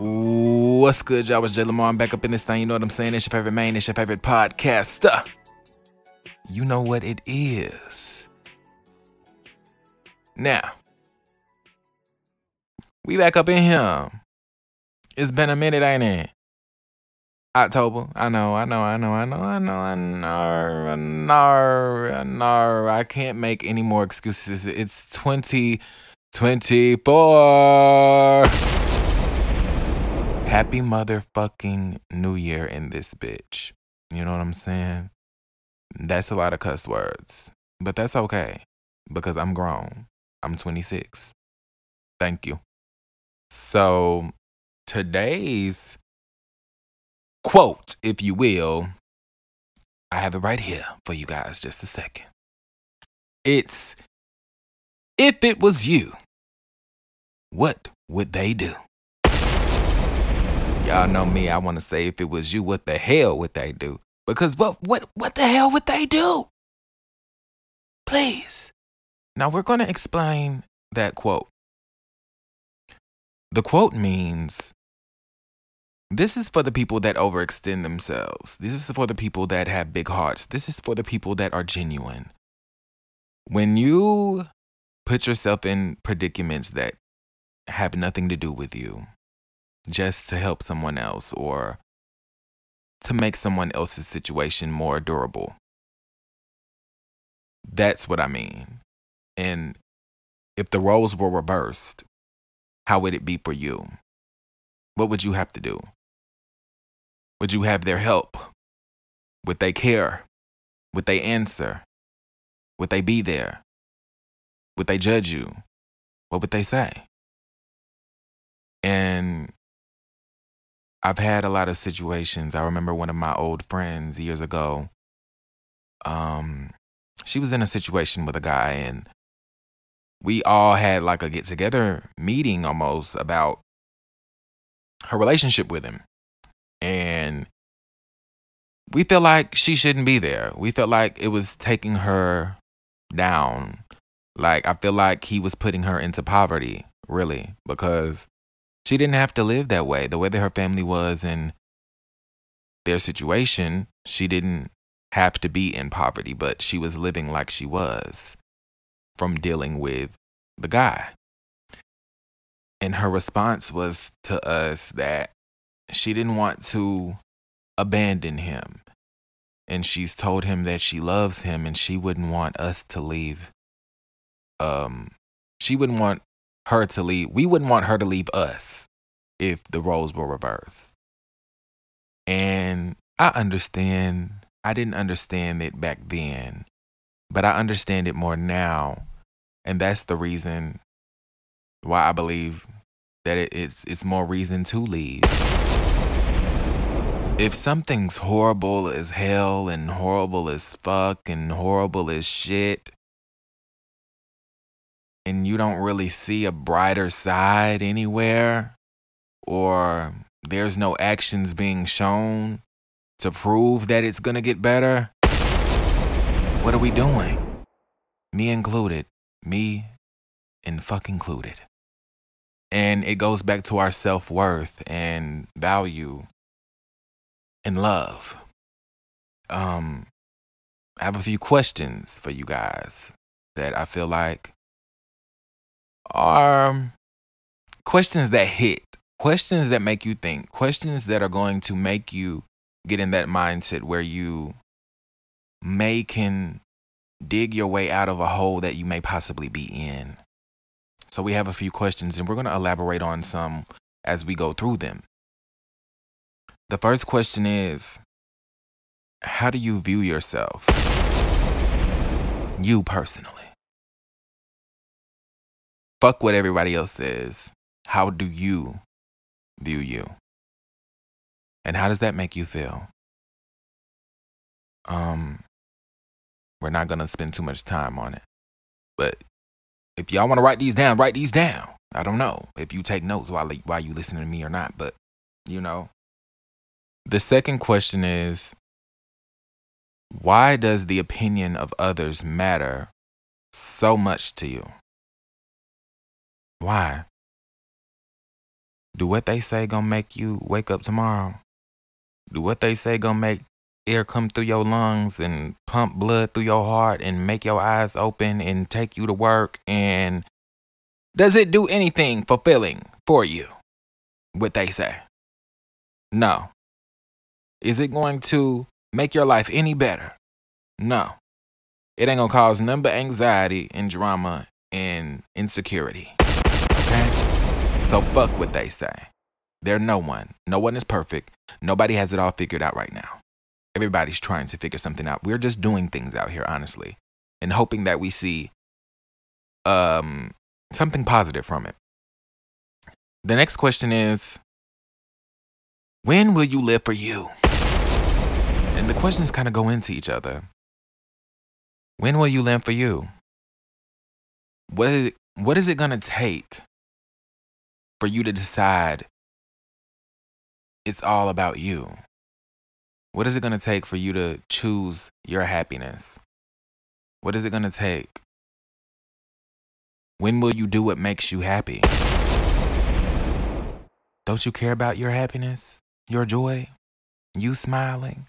What's good, y'all? It's Jay Lamar. I'm back up in this thing. You know what I'm saying? It's your favorite main. It's your favorite podcaster. You know what it is. Now, we back up in here. It's been a minute, ain't it? October. I know, I know, I know, I know, I know, I know, I know, I know. I can't make any more excuses. It's 2024. Happy motherfucking New Year in this bitch. You know what I'm saying? That's a lot of cuss words, but that's okay because I'm grown. I'm 26. Thank you. So, today's quote, if you will, I have it right here for you guys just a second. It's if it was you, what would they do? Y'all know me. I want to say if it was you, what the hell would they do? Because what what what the hell would they do? Please. Now we're to explain that quote. The quote means this is for the people that overextend themselves. This is for the people that have big hearts. This is for the people that are genuine. When you put yourself in predicaments that have nothing to do with you, just to help someone else or to make someone else's situation more durable. That's what I mean. And if the roles were reversed, how would it be for you? What would you have to do? Would you have their help? Would they care? Would they answer? Would they be there? Would they judge you? What would they say? And I've had a lot of situations. I remember one of my old friends years ago. Um, she was in a situation with a guy, and we all had like a get together meeting almost about her relationship with him. And we felt like she shouldn't be there. We felt like it was taking her down. Like, I feel like he was putting her into poverty, really, because she didn't have to live that way. The way that her family was and their situation, she didn't have to be in poverty, but she was living like she was from dealing with the guy. And her response was to us that she didn't want to abandon him. And she's told him that she loves him and she wouldn't want us to leave. Um, she wouldn't want her to leave. We wouldn't want her to leave us if the roles were reversed. And I understand. I didn't understand it back then, but I understand it more now. And that's the reason why I believe that it's, it's more reason to leave. If something's horrible as hell and horrible as fuck and horrible as shit, and you don't really see a brighter side anywhere, or there's no actions being shown to prove that it's gonna get better, what are we doing? Me included. Me and fuck included. And it goes back to our self worth and value and love. Um, I have a few questions for you guys that I feel like are um, questions that hit, questions that make you think, questions that are going to make you get in that mindset where you may can dig your way out of a hole that you may possibly be in. So we have a few questions and we're going to elaborate on some as we go through them. The first question is How do you view yourself? You personally. Fuck what everybody else says. How do you view you? And how does that make you feel? Um, we're not gonna spend too much time on it. But if y'all want to write these down, write these down. I don't know if you take notes while while you listen to me or not, but you know. The second question is why does the opinion of others matter so much to you? Why? Do what they say gonna make you wake up tomorrow? Do what they say gonna make air come through your lungs and pump blood through your heart and make your eyes open and take you to work? And does it do anything fulfilling for you? What they say? No. Is it going to make your life any better? No. It ain't gonna cause none but anxiety and drama and insecurity. So fuck what they say. They're no one. No one is perfect. Nobody has it all figured out right now. Everybody's trying to figure something out. We're just doing things out here, honestly, and hoping that we see um, something positive from it. The next question is When will you live for you? And the questions kind of go into each other. When will you live for you? What is it, what is it going to take for you to decide it's all about you? What is it going to take for you to choose your happiness? What is it going to take? When will you do what makes you happy? Don't you care about your happiness, your joy, you smiling,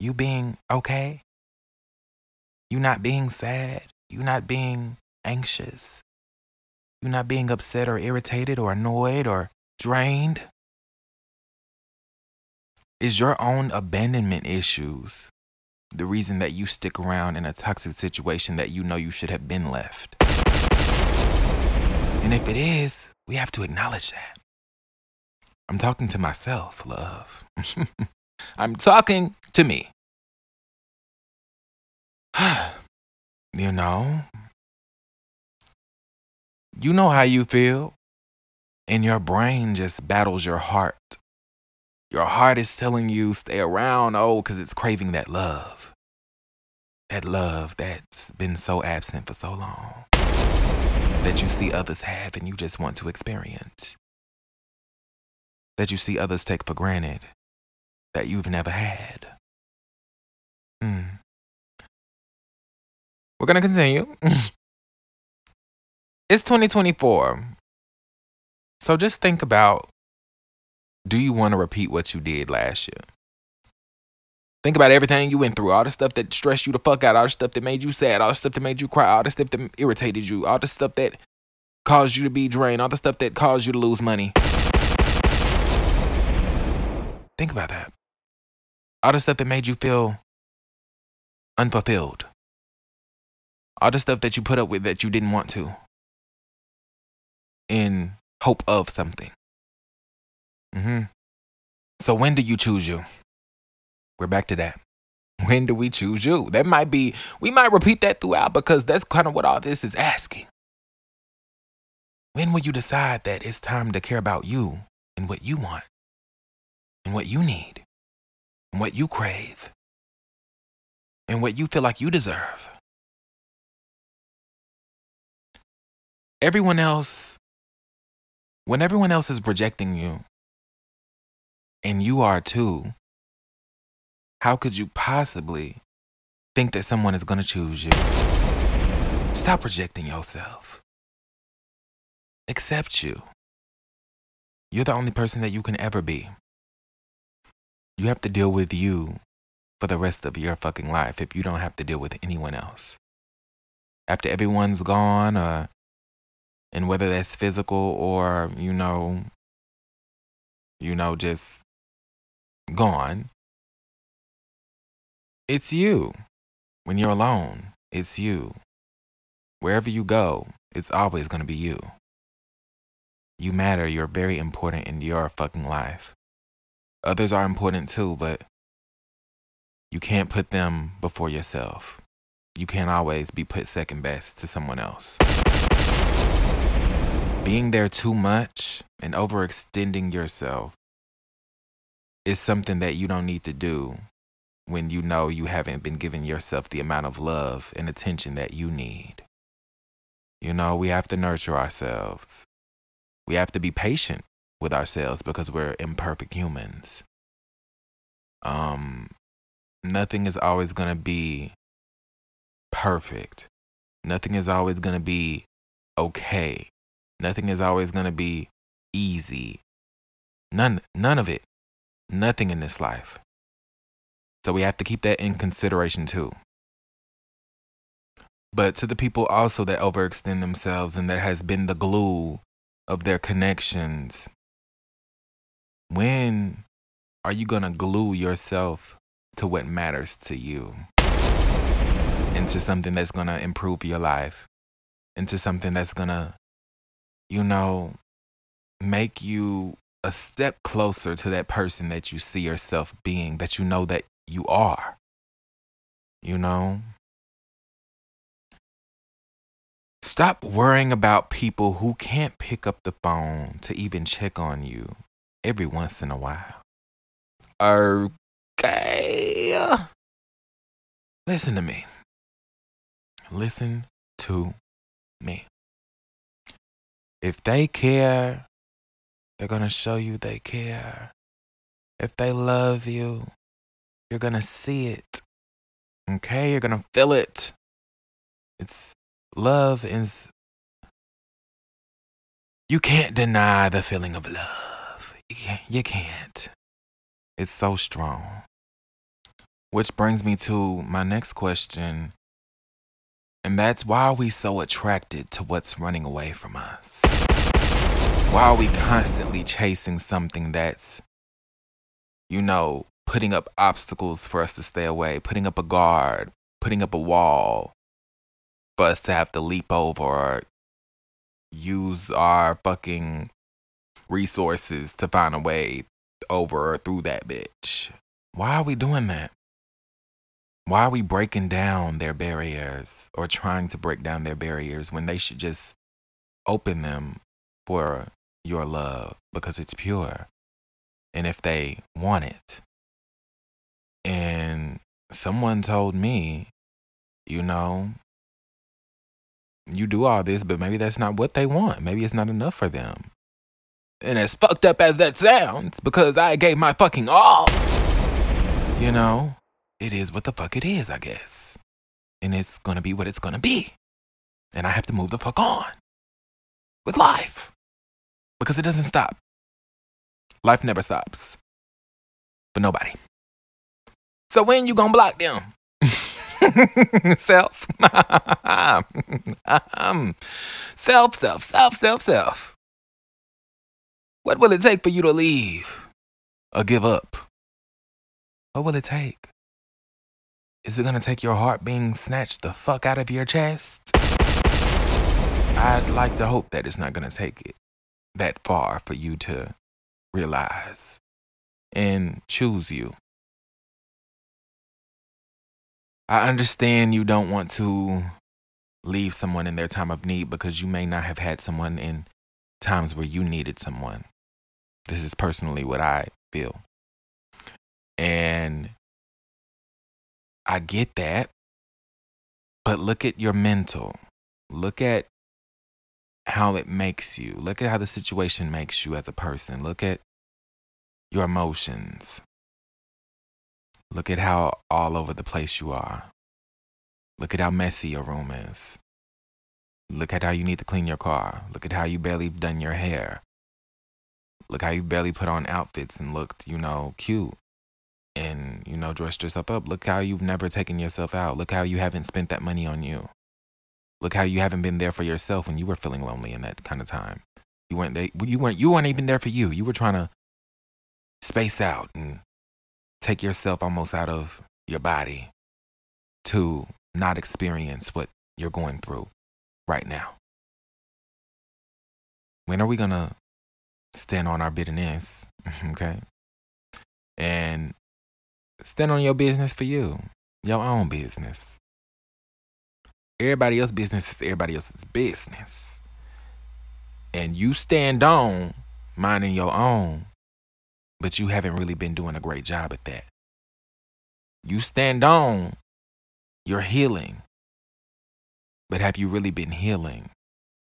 you being okay? You not being sad, you not being anxious, you not being upset or irritated or annoyed or drained? Is your own abandonment issues the reason that you stick around in a toxic situation that you know you should have been left? And if it is, we have to acknowledge that. I'm talking to myself, love. I'm talking to me. you know, you know how you feel, and your brain just battles your heart. Your heart is telling you stay around, oh, because it's craving that love. That love that's been so absent for so long. That you see others have and you just want to experience that you see others take for granted that you've never had. Mm. We're going to continue. it's 2024. So just think about do you want to repeat what you did last year? Think about everything you went through, all the stuff that stressed you the fuck out, all the stuff that made you sad, all the stuff that made you cry, all the stuff that irritated you, all the stuff that caused you to be drained, all the stuff that caused you to lose money. Think about that. All the stuff that made you feel unfulfilled. All the stuff that you put up with that you didn't want to. In hope of something. Mm-hmm. So when do you choose you? We're back to that. When do we choose you? That might be, we might repeat that throughout because that's kind of what all this is asking. When will you decide that it's time to care about you and what you want? and what you need, and what you crave, and what you feel like you deserve. Everyone else, when everyone else is projecting you, and you are too, how could you possibly think that someone is going to choose you? Stop projecting yourself. Accept you. You're the only person that you can ever be. You have to deal with you for the rest of your fucking life if you don't have to deal with anyone else. After everyone's gone, uh, and whether that's physical or, you know, you know, just gone, it's you. When you're alone, it's you. Wherever you go, it's always going to be you. You matter. You're very important in your fucking life. Others are important too, but you can't put them before yourself. You can't always be put second best to someone else. Being there too much and overextending yourself is something that you don't need to do when you know you haven't been giving yourself the amount of love and attention that you need. You know, we have to nurture ourselves. We have to be patient with ourselves because we're imperfect humans. Um, nothing is always going to be perfect. Nothing is always going to be okay. Nothing is always going to be easy. None none of it. Nothing in this life. So we have to keep that in consideration too. But to the people also that overextend themselves and that has been the glue of their connections, when are you going to glue yourself to what matters to you? Into something that's going to improve your life, into something that's going to, you know, make you a step closer to that person that you see yourself being, that you know that you are. You know? Stop worrying about people who can't pick up the phone to even check on you every once in a while. Okay. Listen to me. Listen to me. If they care, they're going to show you they care. If they love you, you're going to see it. Okay? You're going to feel it. It's love is. You can't deny the feeling of love. You can't. You can't. It's so strong. Which brings me to my next question. And that's why we so attracted to what's running away from us? Why are we constantly chasing something that's, you know, putting up obstacles for us to stay away, putting up a guard, putting up a wall for us to have to leap over or use our fucking resources to find a way over or through that bitch. Why are we doing that? Why are we breaking down their barriers or trying to break down their barriers when they should just open them for your love because it's pure? And if they want it. And someone told me, you know, you do all this, but maybe that's not what they want. Maybe it's not enough for them. And as fucked up as that sounds, because I gave my fucking all, you know, it is what the fuck it is, I guess. And it's gonna be what it's gonna be. And I have to move the fuck on with life because it doesn't stop. Life never stops. But nobody. So when you gonna block them? self. self, self, self, self, self. What will it take for you to leave or give up? What will it take? Is it to take your heart being snatched the fuck out of your chest? I'd like to hope that it's not to take it that far for you to realize and choose you. I understand you don't want to leave someone in their time of need because you may not have had someone in times where you needed someone. This is personally what I feel. And I get that. But look at your mental. Look at how it makes you. Look at how the situation makes you as a person. Look at your emotions. Look at how all over the place you are. Look at how messy your room is. Look at how you need to clean your car. Look at how you barely done your hair. Look how you barely put on outfits and looked, you know, cute and, you know, dressed yourself up. Look how you've never taken yourself out. Look how you haven't spent that money on you. Look how you haven't been there for yourself when you were feeling lonely in that kind of time. You weren't they, you weren't you weren't even there for you. You were trying to space out and take yourself almost out of your body to not experience what you're going through right now. When are we to stand on our bitterness, okay? And stand on your business for you, your own business. Everybody else's business is everybody else's business. And you stand on minding your own but you haven't really been doing a great job at that. You stand on your healing, but have you really been healing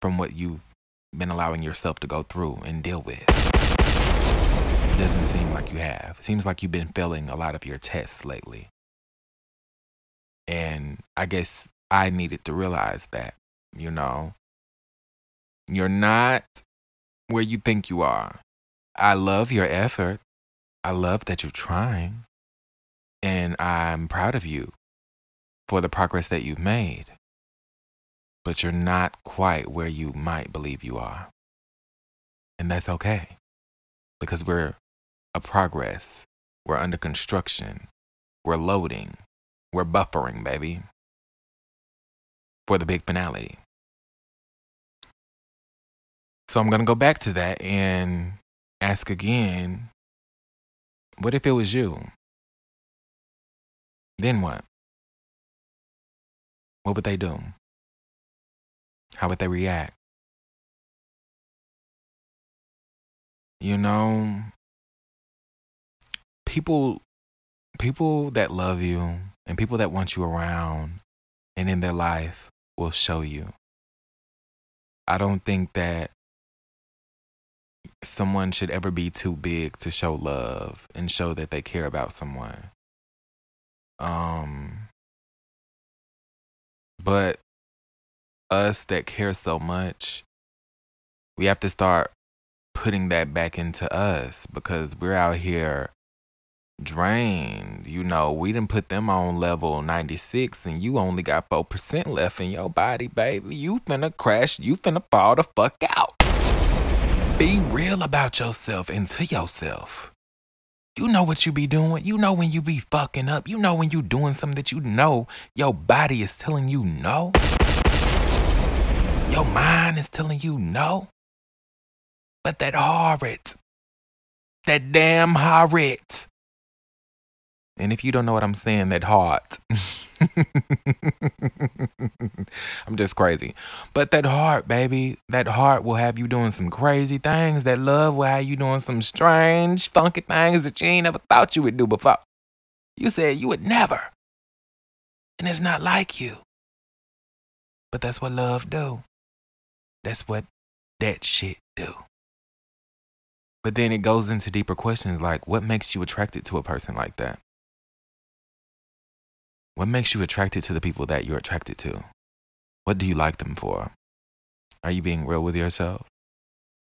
from what you've been allowing yourself to go through and deal with? Doesn't seem like you have. It seems like you've been failing a lot of your tests lately. And I guess I needed to realize that, you know, you're not where you think you are I love your effort. I love that you're trying. And I'm proud of you for the progress that you've made. But you're not quite where you might believe you are. And that's okay because we're a progress. We're under construction. We're loading. We're buffering, baby, for the big finale. So I'm going to go back to that and ask again what if it was you? Then what? What would they do? How would they react? You know, people people that love you and people that want you around and in their life will show you. I don't think that someone should ever be too big to show love and show that they care about someone. Um but us that care so much, we have to start putting that back into us because we're out here drained. You know, we didn't put them on level 96 and you only got 4% left in your body, baby. You finna crash. You finna fall the fuck out. Be real about yourself and to yourself. You know what you be doing. You know when you be fucking up. You know when you doing something that you know your body is telling you no. Your mind is telling you no. But that heart, that damn heart, and if you don't know what I'm saying, that heart. I'm just crazy. But that heart, baby, that heart will have you doing some crazy things. That love will have you doing some strange, funky things that you ain't ever thought you would do before. You said you would never. And it's not like you. But that's what love do. That's what that shit do. But then it goes into deeper questions like what makes you attracted to a person like that? What makes you attracted to the people that you're attracted to? What do you like them for? Are you being real with yourself?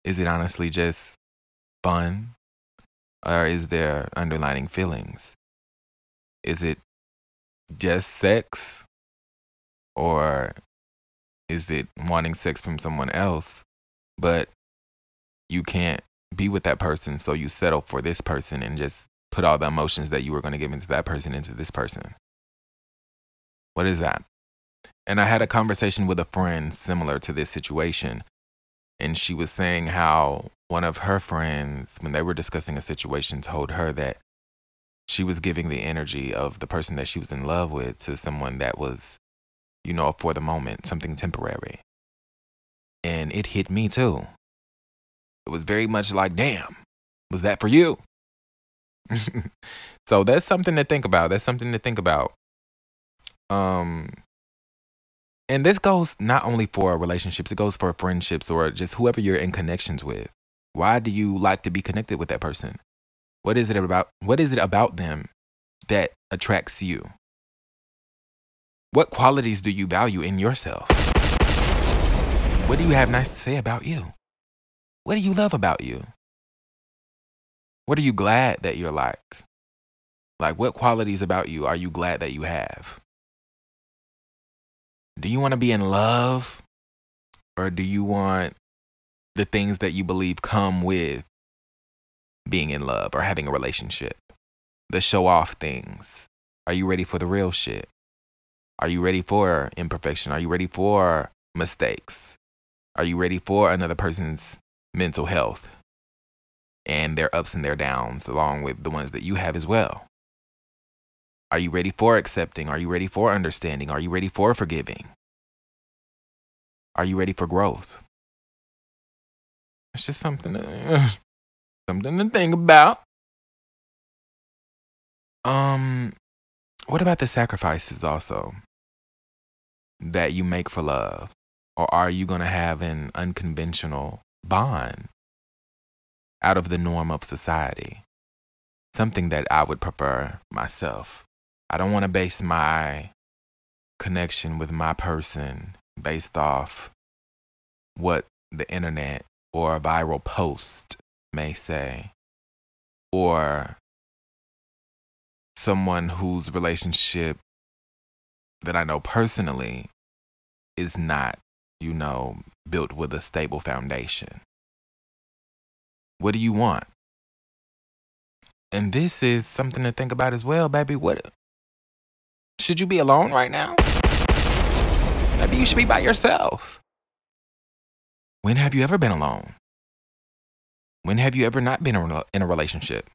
Is it honestly just fun? Or is there underlining feelings? Is it just sex? Or is it wanting sex from someone else, but you can't be with that person, so you settle for this person and just put all the emotions that you were going to give into that person into this person? What is that? And I had a conversation with a friend similar to this situation. And she was saying how one of her friends, when they were discussing a situation, told her that she was giving the energy of the person that she was in love with to someone that was, you know, for the moment, something temporary. And it hit me too. It was very much like, damn, was that for you? so that's something to think about. That's something to think about. Um, and this goes not only for relationships, it goes for friendships or just whoever you're in connections with. Why do you like to be connected with that person? What is it about what is it about them that attracts you? What qualities do you value in yourself? What do you have nice to say about you? What do you love about you? What are you glad that you're like? Like, what qualities about you are you glad that you have? Do you want to be in love or do you want the things that you believe come with being in love or having a relationship? The show off things. Are you ready for the real shit? Are you ready for imperfection? Are you ready for mistakes? Are you ready for another person's mental health and their ups and their downs, along with the ones that you have as well? Are you ready for accepting? Are you ready for understanding? Are you ready for forgiving? Are you ready for growth? It's just something to, something to think about. Um, what about the sacrifices also that you make for love? Or are you going to have an unconventional bond out of the norm of society? Something that I would prefer myself. I don't want to base my connection with my person based off what the internet or a viral post may say, or someone whose relationship that I know personally is not, you know, built with a stable foundation. What do you want? And this is something to think about as well, baby. What should you be alone right now? Maybe you should be by yourself. When have you ever been alone? When have you ever not been in a relationship?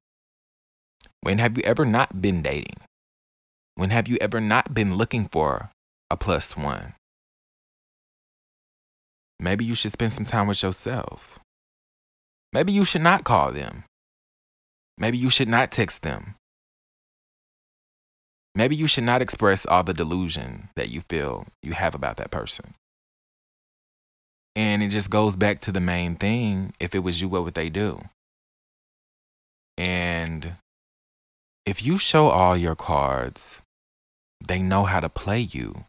When have you ever not been dating? When have you ever not been looking for a plus one? Maybe you should spend some time with yourself. Maybe you should not call them. Maybe you should not text them. Maybe you should not express all the delusion that you feel you have about that person. And it just goes back to the main thing. If it was you, what would they do? And if you show all your cards, they know how to play you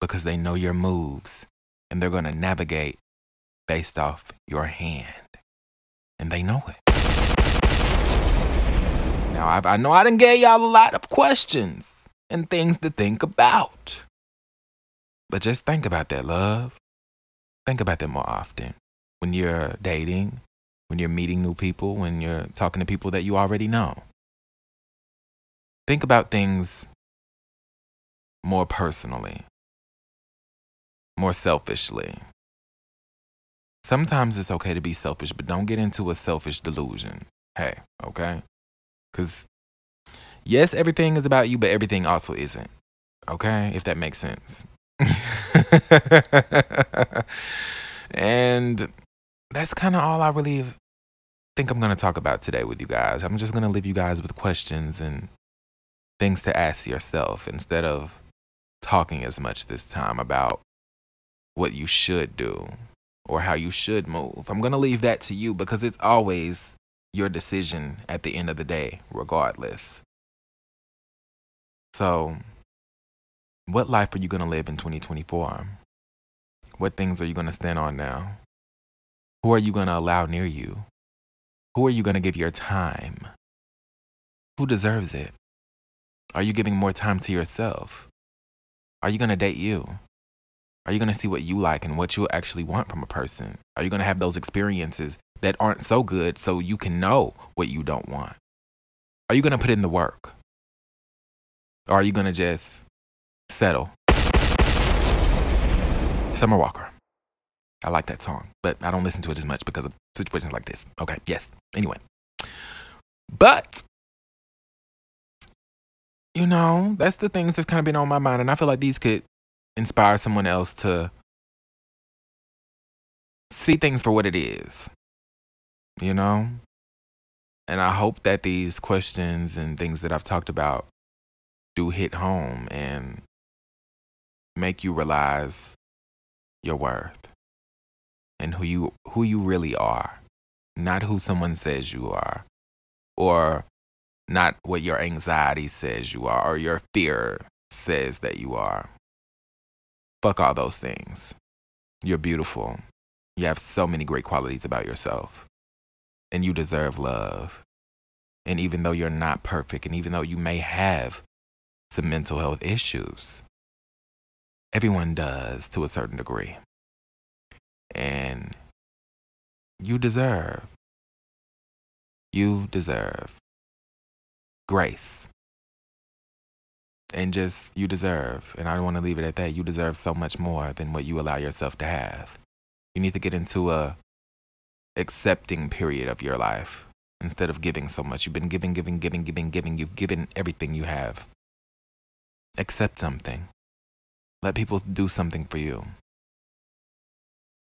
because they know your moves and they're going to navigate based off your hand. And they know it. Now, I've, i know I done gave y'all a lot of questions and things to think about. But just think about that, love. Think about that more often. When you're dating, when you're meeting new people, when you're talking to people that you already know. Think about things more personally, more selfishly. Sometimes it's okay to be selfish, but don't get into a selfish delusion. Hey, okay? Because, yes, everything is about you, but everything also isn't. Okay? If that makes sense. and that's kind of all I really think I'm going to talk about today with you guys. I'm just going to leave you guys with questions and things to ask yourself instead of talking as much this time about what you should do or how you should move. I'm going to leave that to you because it's always your decision at the end of the day, regardless. So, what life are you going to live in 2024? What things are you going to stand on now? Who are you going to allow near you? Who are you going to give your time? Who deserves it? Are you giving more time to yourself? Are you going to date you? Are you going to see what you like and what you actually want from a person? Are you going to have those experiences that aren't so good so you can know what you don't want? Are you going to put in the work? Or are you going to just settle? Summer Walker. I like that song, but I don't listen to it as much because of situations like this. Okay, yes. Anyway. But, you know, that's the things that's kind of been on my mind. And I feel like these could inspire someone else to see things for what it is you know? And I hope that these questions and things that I've talked about do hit home and make you realize your worth and who you who you really are, not who someone says you are or not what your anxiety says you are or your fear says that you are. Fuck all those things. You're beautiful. You have so many great qualities about yourself and you deserve love. And even though you're not perfect, and even though you may have some mental health issues, everyone does to a certain degree. And you deserve, you deserve grace. And just, you deserve, and I don't want to leave it at that. You deserve so much more than what you allow yourself to have. You need to get into a accepting period of your life instead of giving so much. You've been giving, giving, giving, giving, giving. You've given everything you have. Accept something. Let people do something for you.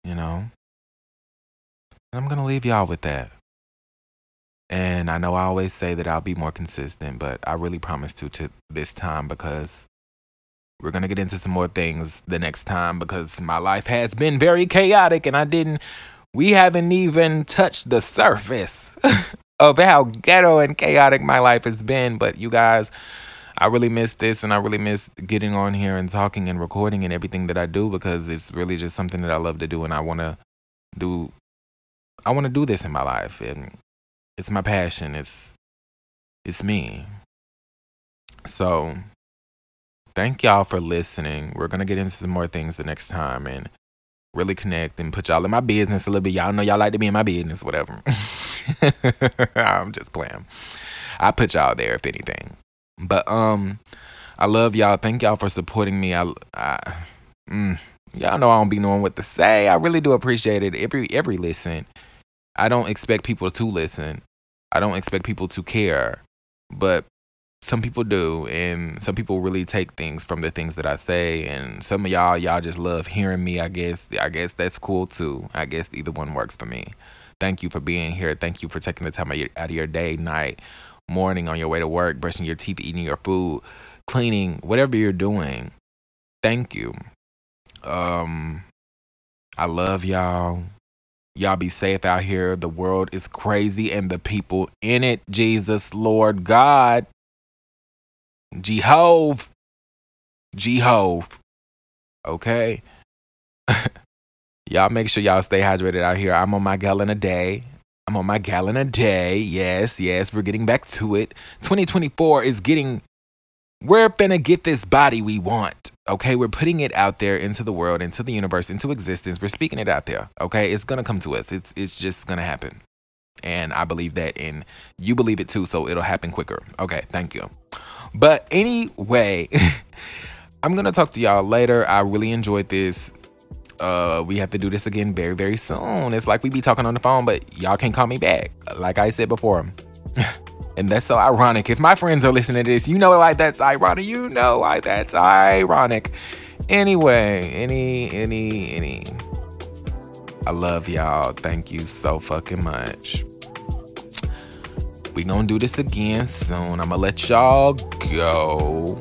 You know? And I'm going to leave y'all with that. And I know I always say that I'll be more consistent, but I really promise to to this time because we're going to get into some more things the next time because my life has been very chaotic and I didn't we haven't even touched the surface of how ghetto and chaotic my life has been. But you guys, I really miss this and I really miss getting on here and talking and recording and everything that I do because it's really just something that I love to do and I want to do I want to do this in my life and it's my passion. It's it's me. So thank y'all for listening. We're gonna get into some more things the next time and really connect and put y'all in my business a little bit. Y'all know y'all like to be in my business, whatever. I'm just playing. I put y'all there if anything. But um I love y'all. Thank y'all for supporting me. I, I mm, y'all know I don't be knowing what to say. I really do appreciate it. Every every listen. I don't expect people to listen. I don't expect people to care. But some people do and some people really take things from the things that I say and some of y'all y'all just love hearing me I guess I guess that's cool too I guess either one works for me thank you for being here thank you for taking the time out of your day night morning on your way to work brushing your teeth eating your food cleaning whatever you're doing thank you um I love y'all Y'all be safe out here. The world is crazy and the people in it. Jesus, Lord God. Jehove. Jehove. Okay? y'all make sure y'all stay hydrated out here. I'm on my gallon a day. I'm on my gallon a day. Yes, yes, we're getting back to it. 2024 is getting, we're gonna get this body we want. Okay, we're putting it out there into the world, into the universe, into existence. We're speaking it out there. Okay, it's gonna come to us. It's it's just gonna happen, and I believe that, and you believe it too. So it'll happen quicker. Okay, thank you. But anyway, I'm gonna talk to y'all later. I really enjoyed this. Uh, we have to do this again very very soon. It's like we be talking on the phone, but y'all can call me back. Like I said before. And that's so ironic. If my friends are listening to this, you know why that's ironic. You know why that's ironic. Anyway, any, any, any. I love y'all. Thank you so fucking much. We gonna do this again soon. I'ma let y'all go.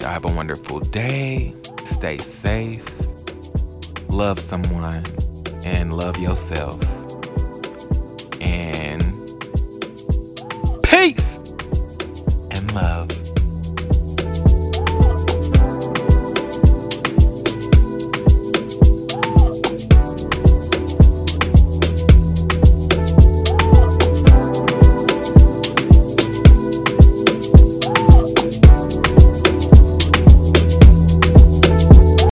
Y'all have a wonderful day. Stay safe. Love someone and love yourself.